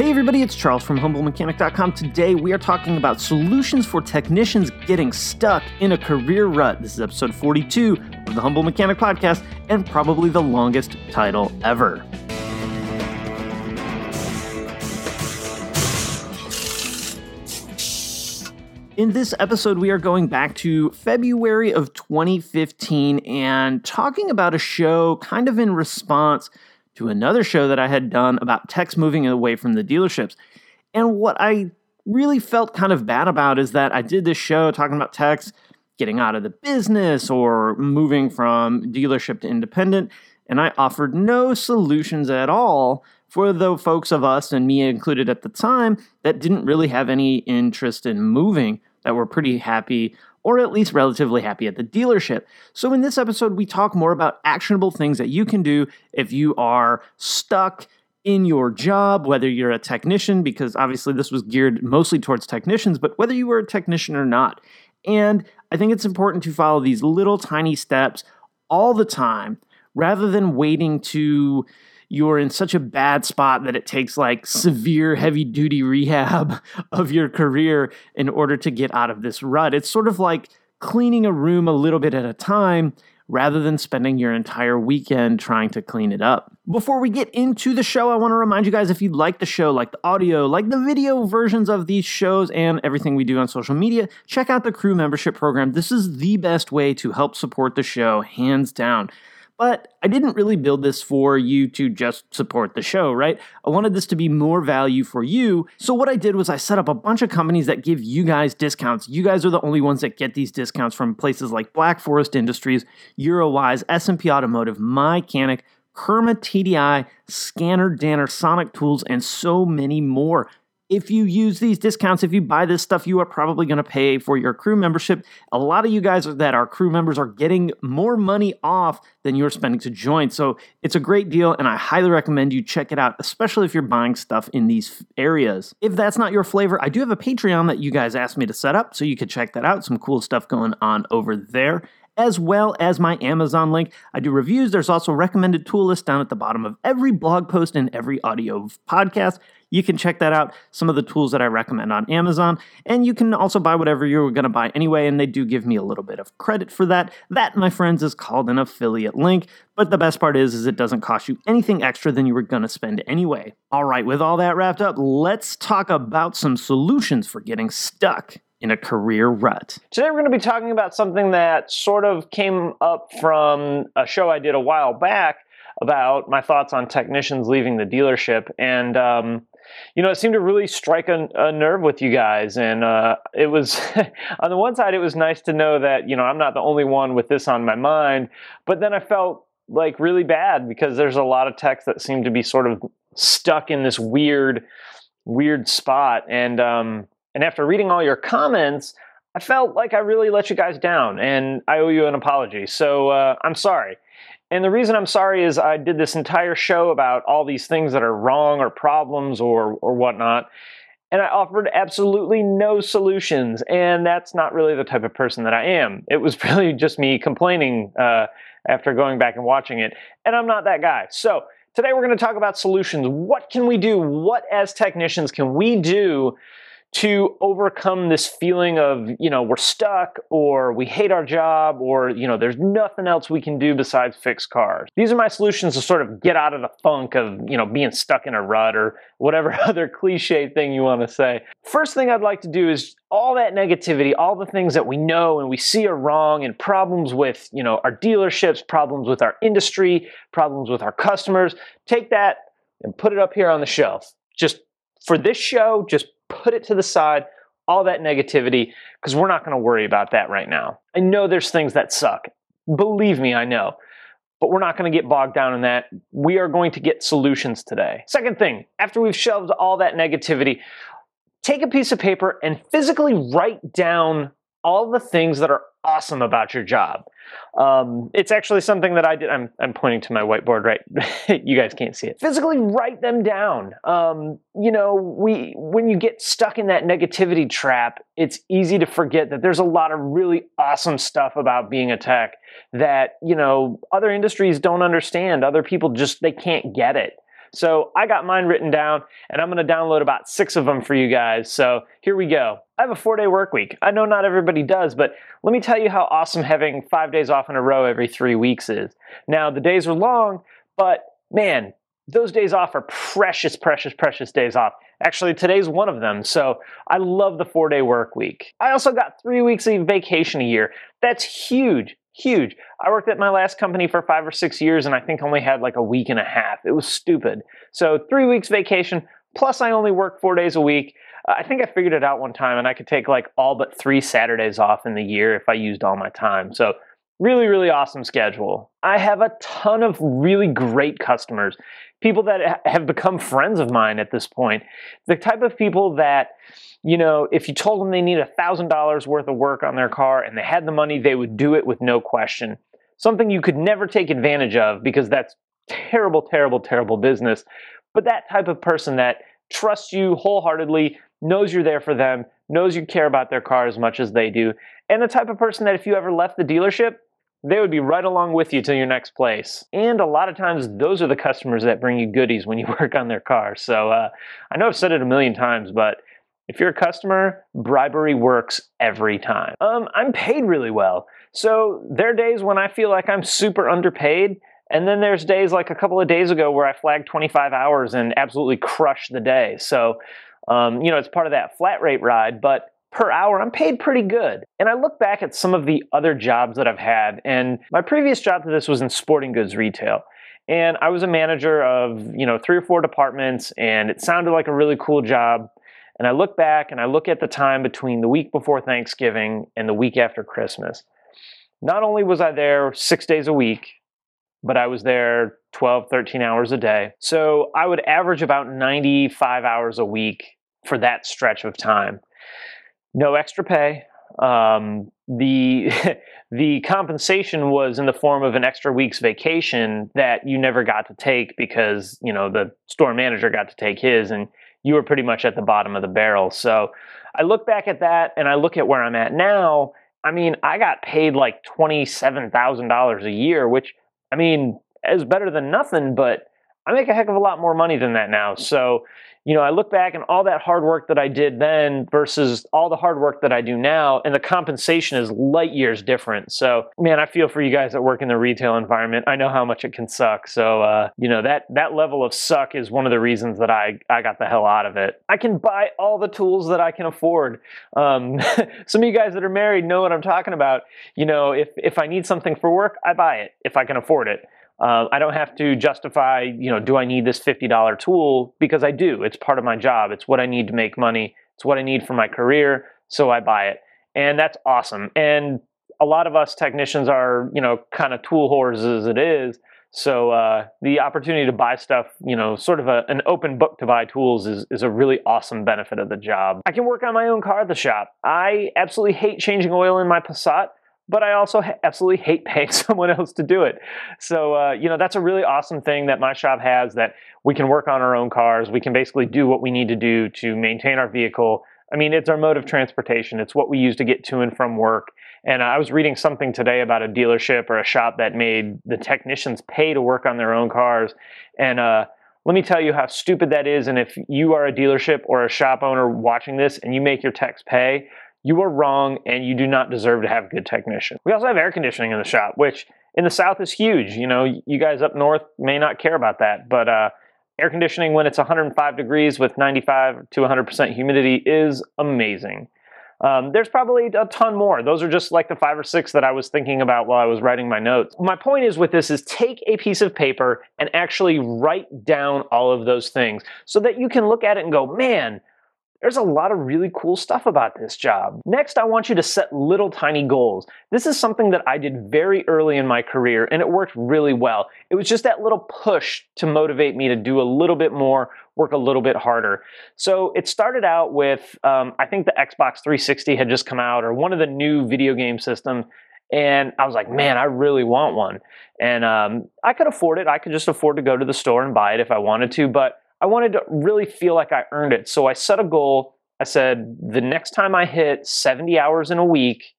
Hey everybody, it's Charles from HumbleMechanic.com. Today we are talking about solutions for technicians getting stuck in a career rut. This is episode 42 of the Humble Mechanic Podcast and probably the longest title ever. In this episode, we are going back to February of 2015 and talking about a show kind of in response to another show that I had done about techs moving away from the dealerships. And what I really felt kind of bad about is that I did this show talking about techs getting out of the business or moving from dealership to independent, and I offered no solutions at all for the folks of us, and me included at the time, that didn't really have any interest in moving, that were pretty happy or at least relatively happy at the dealership. So, in this episode, we talk more about actionable things that you can do if you are stuck in your job, whether you're a technician, because obviously this was geared mostly towards technicians, but whether you were a technician or not. And I think it's important to follow these little tiny steps all the time rather than waiting to you're in such a bad spot that it takes like severe heavy duty rehab of your career in order to get out of this rut. It's sort of like cleaning a room a little bit at a time rather than spending your entire weekend trying to clean it up. Before we get into the show, I want to remind you guys if you like the show, like the audio, like the video versions of these shows, and everything we do on social media, check out the crew membership program. This is the best way to help support the show, hands down. But I didn't really build this for you to just support the show, right? I wanted this to be more value for you. So what I did was I set up a bunch of companies that give you guys discounts. You guys are the only ones that get these discounts from places like Black Forest Industries, Eurowise, S&P Automotive, Mechanic, Kerma TDI, ScannerDanner, Sonic Tools, and so many more if you use these discounts, if you buy this stuff, you are probably going to pay for your crew membership. A lot of you guys that are crew members are getting more money off than you're spending to join. So it's a great deal, and I highly recommend you check it out, especially if you're buying stuff in these areas. If that's not your flavor, I do have a Patreon that you guys asked me to set up, so you could check that out. Some cool stuff going on over there as well as my Amazon link. I do reviews. There's also recommended tool list down at the bottom of every blog post and every audio podcast. You can check that out, some of the tools that I recommend on Amazon, and you can also buy whatever you're going to buy anyway, and they do give me a little bit of credit for that. That, my friends, is called an affiliate link, but the best part is, is it doesn't cost you anything extra than you were going to spend anyway. All right, with all that wrapped up, let's talk about some solutions for getting stuck in a career rut. Today we're going to be talking about something that sort of came up from a show I did a while back about my thoughts on technicians leaving the dealership. And, um, you know, it seemed to really strike a, a nerve with you guys. And uh, it was, on the one side, it was nice to know that, you know, I'm not the only one with this on my mind. But then I felt like really bad because there's a lot of techs that seem to be sort of stuck in this weird, weird spot. And, um, and after reading all your comments, I felt like I really let you guys down and I owe you an apology. So uh, I'm sorry. And the reason I'm sorry is I did this entire show about all these things that are wrong or problems or, or whatnot. And I offered absolutely no solutions. And that's not really the type of person that I am. It was really just me complaining uh, after going back and watching it. And I'm not that guy. So today we're going to talk about solutions. What can we do? What, as technicians, can we do to overcome this feeling of, you know, we're stuck or we hate our job or, you know, there's nothing else we can do besides fix cars. These are my solutions to sort of get out of the funk of, you know, being stuck in a rut or whatever other cliche thing you want to say. First thing I'd like to do is all that negativity, all the things that we know and we see are wrong and problems with, you know, our dealerships, problems with our industry, problems with our customers, take that and put it up here on the shelf. Just for this show, just put it to the side, all that negativity, because we're not going to worry about that right now. I know there's things that suck. Believe me, I know. But we're not going to get bogged down in that. We are going to get solutions today. Second thing, after we've shelved all that negativity, take a piece of paper and physically write down all the things that are awesome about your job. Um, it's actually something that I did. I'm, I'm pointing to my whiteboard, right? you guys can't see it. Physically write them down. Um, you know, we when you get stuck in that negativity trap, it's easy to forget that there's a lot of really awesome stuff about being a tech that you know other industries don't understand. Other people just they can't get it. So I got mine written down and I'm going to download about six of them for you guys. So here we go. I have a four day work week. I know not everybody does, but let me tell you how awesome having five days off in a row every three weeks is. Now, the days are long, but man, those days off are precious, precious, precious days off. Actually, today's one of them. So I love the four day work week. I also got three weeks of vacation a year. That's huge, huge. I worked at my last company for five or six years and I think only had like a week and a half. It was stupid. So three weeks vacation, plus I only work four days a week. Uh, I think I figured it out one time and I could take like all but three Saturdays off in the year if I used all my time. So really, really awesome schedule. I have a ton of really great customers people that have become friends of mine at this point. The type of people that, you know, if you told them they need a $1,000 worth of work on their car and they had the money, they would do it with no question. Something you could never take advantage of because that's terrible, terrible, terrible business. But that type of person that trusts you wholeheartedly, knows you're there for them, knows you care about their car as much as they do, and the type of person that if you ever left the dealership, they would be right along with you to your next place. And a lot of times, those are the customers that bring you goodies when you work on their car. So uh, I know I've said it a million times, but if you're a customer, bribery works every time. Um, I'm paid really well. So there are days when I feel like I'm super underpaid. And then there's days like a couple of days ago where I flagged 25 hours and absolutely crushed the day. So, um, you know, it's part of that flat rate ride. But per hour, I'm paid pretty good. And I look back at some of the other jobs that I've had, and my previous job to this was in sporting goods retail. And I was a manager of, you know, three or four departments, and it sounded like a really cool job. And I look back and I look at the time between the week before Thanksgiving and the week after Christmas. Not only was I there six days a week, but I was there 12, 13 hours a day. So I would average about 95 hours a week for that stretch of time no extra pay. Um, the the compensation was in the form of an extra week's vacation that you never got to take because you know the store manager got to take his and you were pretty much at the bottom of the barrel. So I look back at that and I look at where I'm at now. I mean, I got paid like twenty seven thousand dollars a year, which I mean is better than nothing, but I make a heck of a lot more money than that now. So you know, I look back and all that hard work that I did then versus all the hard work that I do now, and the compensation is light years different. So, man, I feel for you guys that work in the retail environment. I know how much it can suck. So, uh, you know, that that level of suck is one of the reasons that I I got the hell out of it. I can buy all the tools that I can afford. Um, some of you guys that are married know what I'm talking about. You know, if if I need something for work, I buy it if I can afford it. Uh, I don't have to justify, you know, do I need this $50 tool? Because I do. It's part of my job. It's what I need to make money. It's what I need for my career. So I buy it. And that's awesome. And a lot of us technicians are, you know, kind of tool whores as it is. So uh, the opportunity to buy stuff, you know, sort of a, an open book to buy tools is, is a really awesome benefit of the job. I can work on my own car at the shop. I absolutely hate changing oil in my Passat but I also absolutely hate paying someone else to do it. So, uh, you know, that's a really awesome thing that my shop has that we can work on our own cars. We can basically do what we need to do to maintain our vehicle. I mean, it's our mode of transportation, it's what we use to get to and from work. And I was reading something today about a dealership or a shop that made the technicians pay to work on their own cars. And, uh, let me tell you how stupid that is. And if you are a dealership or a shop owner watching this and you make your techs pay, you are wrong and you do not deserve to have a good technician. We also have air conditioning in the shop, which in the south is huge. You know, you guys up north may not care about that, but uh, air conditioning when it's 105 degrees with 95 to 100% humidity is amazing. Um, there's probably a ton more. Those are just like the five or six that I was thinking about while I was writing my notes. My point is with this is take a piece of paper and actually write down all of those things so that you can look at it and go, man, there's a lot of really cool stuff about this job. Next, I want you to set little tiny goals. This is something that I did very early in my career and it worked really well. It was just that little push to motivate me to do a little bit more, work a little bit harder. So it started out with, um, I think the Xbox 360 had just come out or one of the new video game systems. And I was like, man, I really want one. And um, I could afford it. I could just afford to go to the store and buy it if I wanted to. But I wanted to really feel like I earned it. So I set a goal. I said, the next time I hit 70 hours in a week,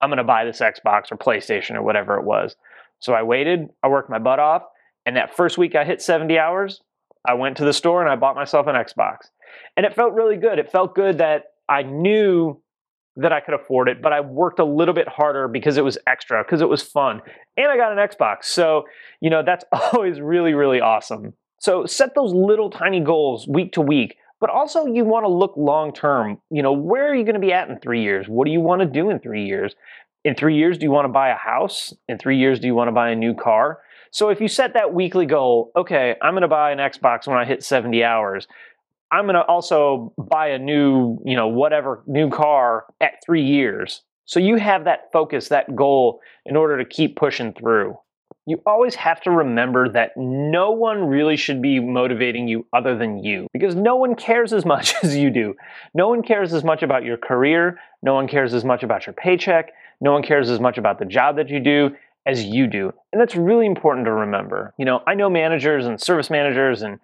I'm going to buy this Xbox or PlayStation or whatever it was. So I waited, I worked my butt off, and that first week I hit 70 hours, I went to the store and I bought myself an Xbox. And it felt really good. It felt good that I knew that I could afford it, but I worked a little bit harder because it was extra, because it was fun. And I got an Xbox. So, you know, that's always really, really awesome. So set those little tiny goals week to week, but also you want to look long term. You know, where are you going to be at in three years? What do you want to do in three years? In three years, do you want to buy a house? In three years, do you want to buy a new car? So if you set that weekly goal, okay, I'm going to buy an Xbox when I hit 70 hours. I'm going to also buy a new, you know, whatever new car at three years. So you have that focus, that goal in order to keep pushing through. You always have to remember that no one really should be motivating you other than you because no one cares as much as you do. No one cares as much about your career. No one cares as much about your paycheck. No one cares as much about the job that you do as you do. And that's really important to remember. You know, I know managers and service managers and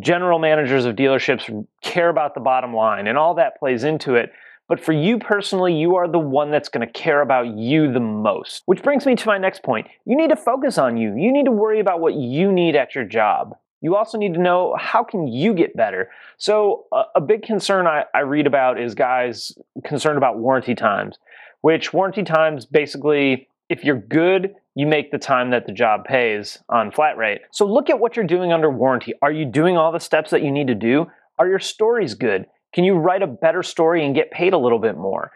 general managers of dealerships care about the bottom line and all that plays into it. But for you personally, you are the one that's going to care about you the most. Which brings me to my next point. You need to focus on you. You need to worry about what you need at your job. You also need to know how can you get better. So a, a big concern I, I read about is guys concerned about warranty times, which warranty times basically if you're good, you make the time that the job pays on flat rate. So look at what you're doing under warranty. Are you doing all the steps that you need to do? Are your stories good? Can you write a better story and get paid a little bit more?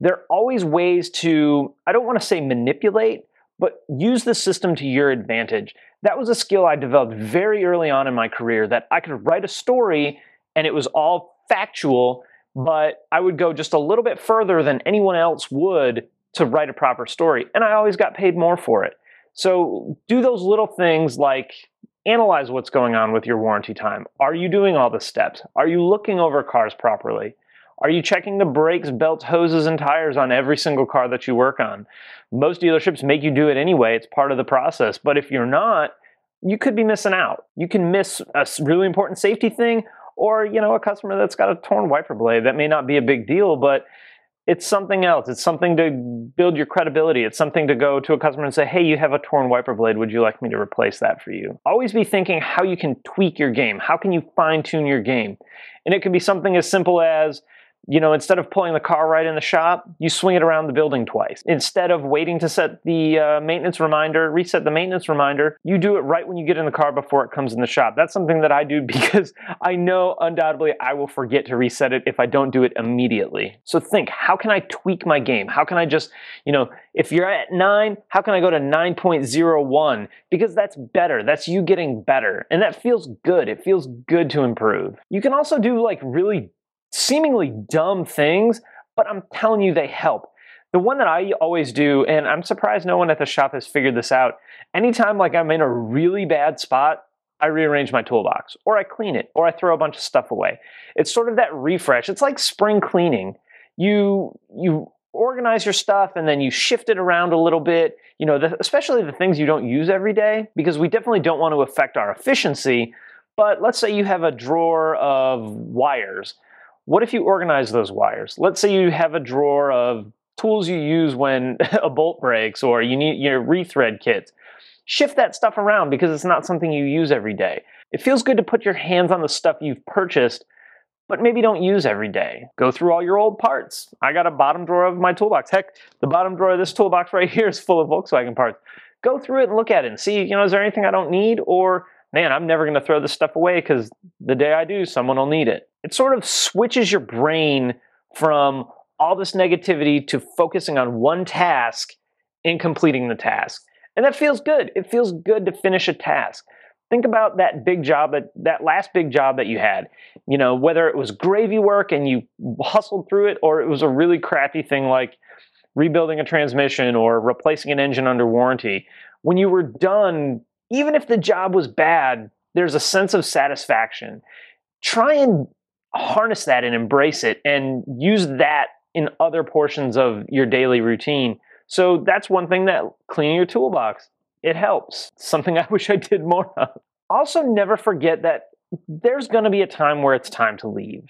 There are always ways to, I don't want to say manipulate, but use the system to your advantage. That was a skill I developed very early on in my career that I could write a story and it was all factual, but I would go just a little bit further than anyone else would to write a proper story. And I always got paid more for it. So do those little things like analyze what's going on with your warranty time. Are you doing all the steps? Are you looking over cars properly? Are you checking the brakes, belts, hoses, and tires on every single car that you work on? Most dealerships make you do it anyway, it's part of the process. But if you're not, you could be missing out. You can miss a really important safety thing or, you know, a customer that's got a torn wiper blade. That may not be a big deal, but it's something else. It's something to build your credibility. It's something to go to a customer and say, hey, you have a torn wiper blade. Would you like me to replace that for you? Always be thinking how you can tweak your game. How can you fine tune your game? And it can be something as simple as, you know, instead of pulling the car right in the shop, you swing it around the building twice. Instead of waiting to set the uh, maintenance reminder, reset the maintenance reminder, you do it right when you get in the car before it comes in the shop. That's something that I do because I know undoubtedly I will forget to reset it if I don't do it immediately. So think, how can I tweak my game? How can I just, you know, if you're at 9, how can I go to 9.01? Because that's better. That's you getting better. And that feels good. It feels good to improve. You can also do like really seemingly dumb things, but I'm telling you they help. The one that I always do, and I'm surprised no one at the shop has figured this out. Anytime like I'm in a really bad spot, I rearrange my toolbox, or I clean it, or I throw a bunch of stuff away. It's sort of that refresh. It's like spring cleaning. You you organize your stuff and then you shift it around a little bit. You know, the, especially the things you don't use every day, because we definitely don't want to affect our efficiency. But let's say you have a drawer of wires what if you organize those wires? Let's say you have a drawer of tools you use when a bolt breaks or you need your rethread kits. Shift that stuff around because it's not something you use every day. It feels good to put your hands on the stuff you've purchased, but maybe don't use every day. Go through all your old parts. I got a bottom drawer of my toolbox. Heck, the bottom drawer of this toolbox right here is full of Volkswagen parts. Go through it and look at it and see, you know, is there anything I don't need or man, I'm never going to throw this stuff away because the day I do, someone will need it. It sort of switches your brain from all this negativity to focusing on one task and completing the task. And that feels good. It feels good to finish a task. Think about that big job that that last big job that you had. You know, whether it was gravy work and you hustled through it or it was a really crappy thing like rebuilding a transmission or replacing an engine under warranty. When you were done even if the job was bad, there's a sense of satisfaction. Try and harness that and embrace it and use that in other portions of your daily routine. So that's one thing that cleaning your toolbox, it helps. Something I wish I did more of. Also, never forget that there's going to be a time where it's time to leave.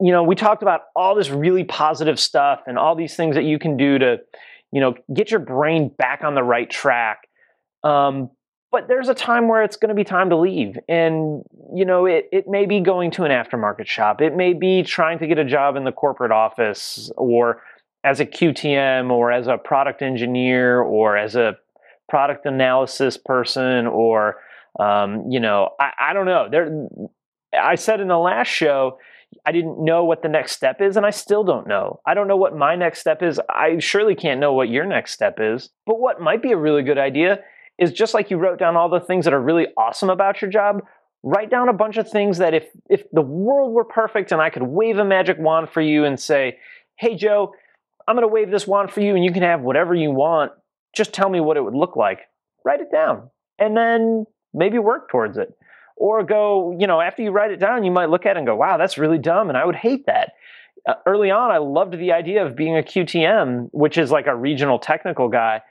You know, we talked about all this really positive stuff and all these things that you can do to, you know, get your brain back on the right track. Um, but there's a time where it's going to be time to leave and you know it, it may be going to an aftermarket shop it may be trying to get a job in the corporate office or as a QTM or as a product engineer or as a product analysis person or um, you know I, I don't know there i said in the last show I didn't know what the next step is, and I still don't know. I don't know what my next step is. I surely can't know what your next step is. But what might be a really good idea is just like you wrote down all the things that are really awesome about your job, write down a bunch of things that if if the world were perfect and I could wave a magic wand for you and say, "Hey Joe, I'm going to wave this wand for you and you can have whatever you want. Just tell me what it would look like." Write it down and then maybe work towards it. Or go, you know, after you write it down, you might look at it and go, "Wow, that's really dumb and I would hate that." Uh, early on, I loved the idea of being a QTM, which is like a regional technical guy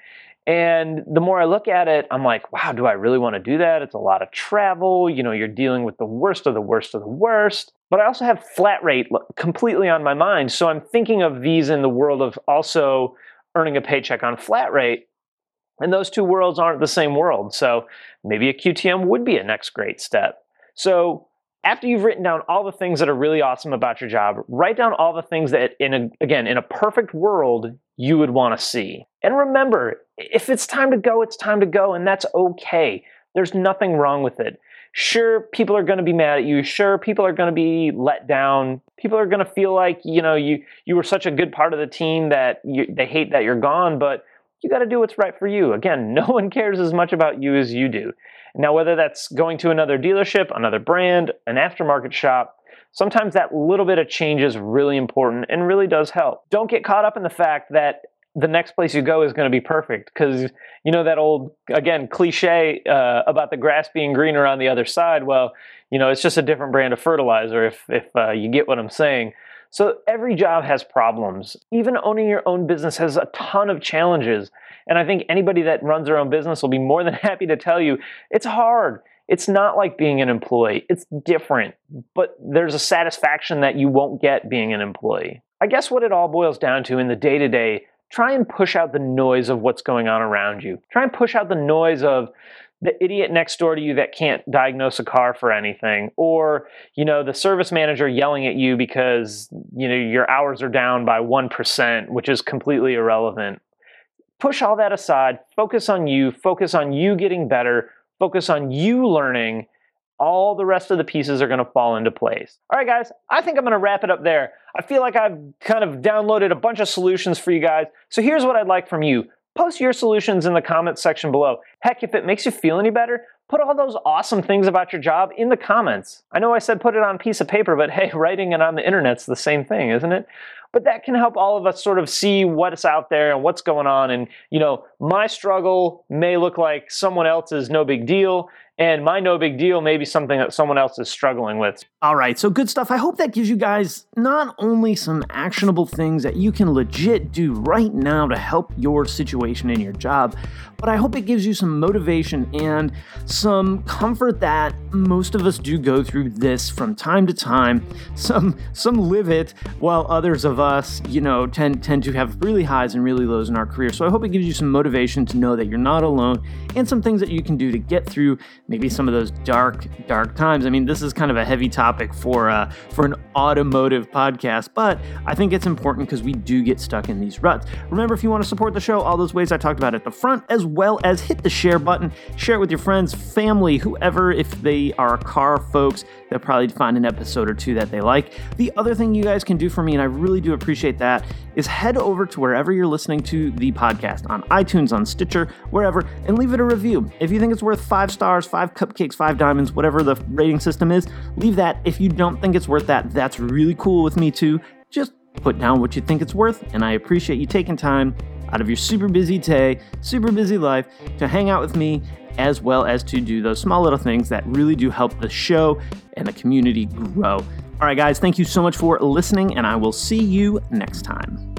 and the more I look at it, I'm like, wow, do I really want to do that? It's a lot of travel. You know, you're dealing with the worst of the worst of the worst. But I also have flat rate completely on my mind. So I'm thinking of these in the world of also earning a paycheck on flat rate. And those two worlds aren't the same world. So maybe a QTM would be a next great step. So after you've written down all the things that are really awesome about your job, write down all the things that, in a, again, in a perfect world, you would want to see. And remember, if it's time to go, it's time to go, and that's okay. There's nothing wrong with it. Sure, people are going to be mad at you. Sure, people are going to be let down. People are going to feel like you know you you were such a good part of the team that you, they hate that you're gone. But you got to do what's right for you. Again, no one cares as much about you as you do. Now, whether that's going to another dealership, another brand, an aftermarket shop, sometimes that little bit of change is really important and really does help. Don't get caught up in the fact that the next place you go is going to be perfect because you know that old again cliche uh, about the grass being greener on the other side? Well you know it's just a different brand of fertilizer if if uh, you get what i'm saying. So every job has problems. Even owning your own business has a ton of challenges and I think anybody that runs their own business will be more than happy to tell you it's hard. It's not like being an employee. It's different, but there's a satisfaction that you won't get being an employee. I guess what it all boils down to in the day to day, try and push out the noise of what's going on around you. Try and push out the noise of the idiot next door to you that can't diagnose a car for anything or you know the service manager yelling at you because you know your hours are down by 1% which is completely irrelevant push all that aside, focus on you, focus on you getting better, focus on you learning. All the rest of the pieces are going to fall into place. All right, guys, I think I'm going to wrap it up there. I feel like I've kind of downloaded a bunch of solutions for you guys. So here's what I'd like from you post your solutions in the comments section below. Heck, if it makes you feel any better, put all those awesome things about your job in the comments. I know I said put it on a piece of paper, but hey, writing it on the internet's the same thing, isn't it? But that can help all of us sort of see what's out there and what's going on. And, you know, my struggle may look like someone else's no big deal and my no big deal may be something that someone else is struggling with. All right, so good stuff. I hope that gives you guys not only some actionable things that you can legit do right now to help your situation in your job, but I hope it gives you some motivation and some comfort that most of us do go through this from time to time. Some some live it while others of us, you know, tend tend to have really highs and really lows in our career. So I hope it gives you some motivation to know that you're not alone and some things that you can do to get through maybe some of those dark, dark times. I mean, this is kind of a heavy topic for uh, for an automotive podcast, but I think it's important because we do get stuck in these ruts. Remember, if you want to support the show, all those ways I talked about at the front, as well as hit the share button, share it with your friends, family, whoever. If they are car folks, they'll probably find an episode or two that they like. The other thing you guys can do for me, and I really do appreciate that, is head over to wherever you're listening to the podcast on iTunes, on Stitcher, wherever, and leave it a review. If you think it's worth five stars, five cupcakes, five diamonds, whatever the rating system is, leave that. If you don't think it's worth that, that's really cool with me too. Just put down what you think it's worth, and I appreciate you taking time out of your super busy day, super busy life to hang out with me, as well as to do those small little things that really do help the show and the community grow. All right, guys, thank you so much for listening, and I will see you next time.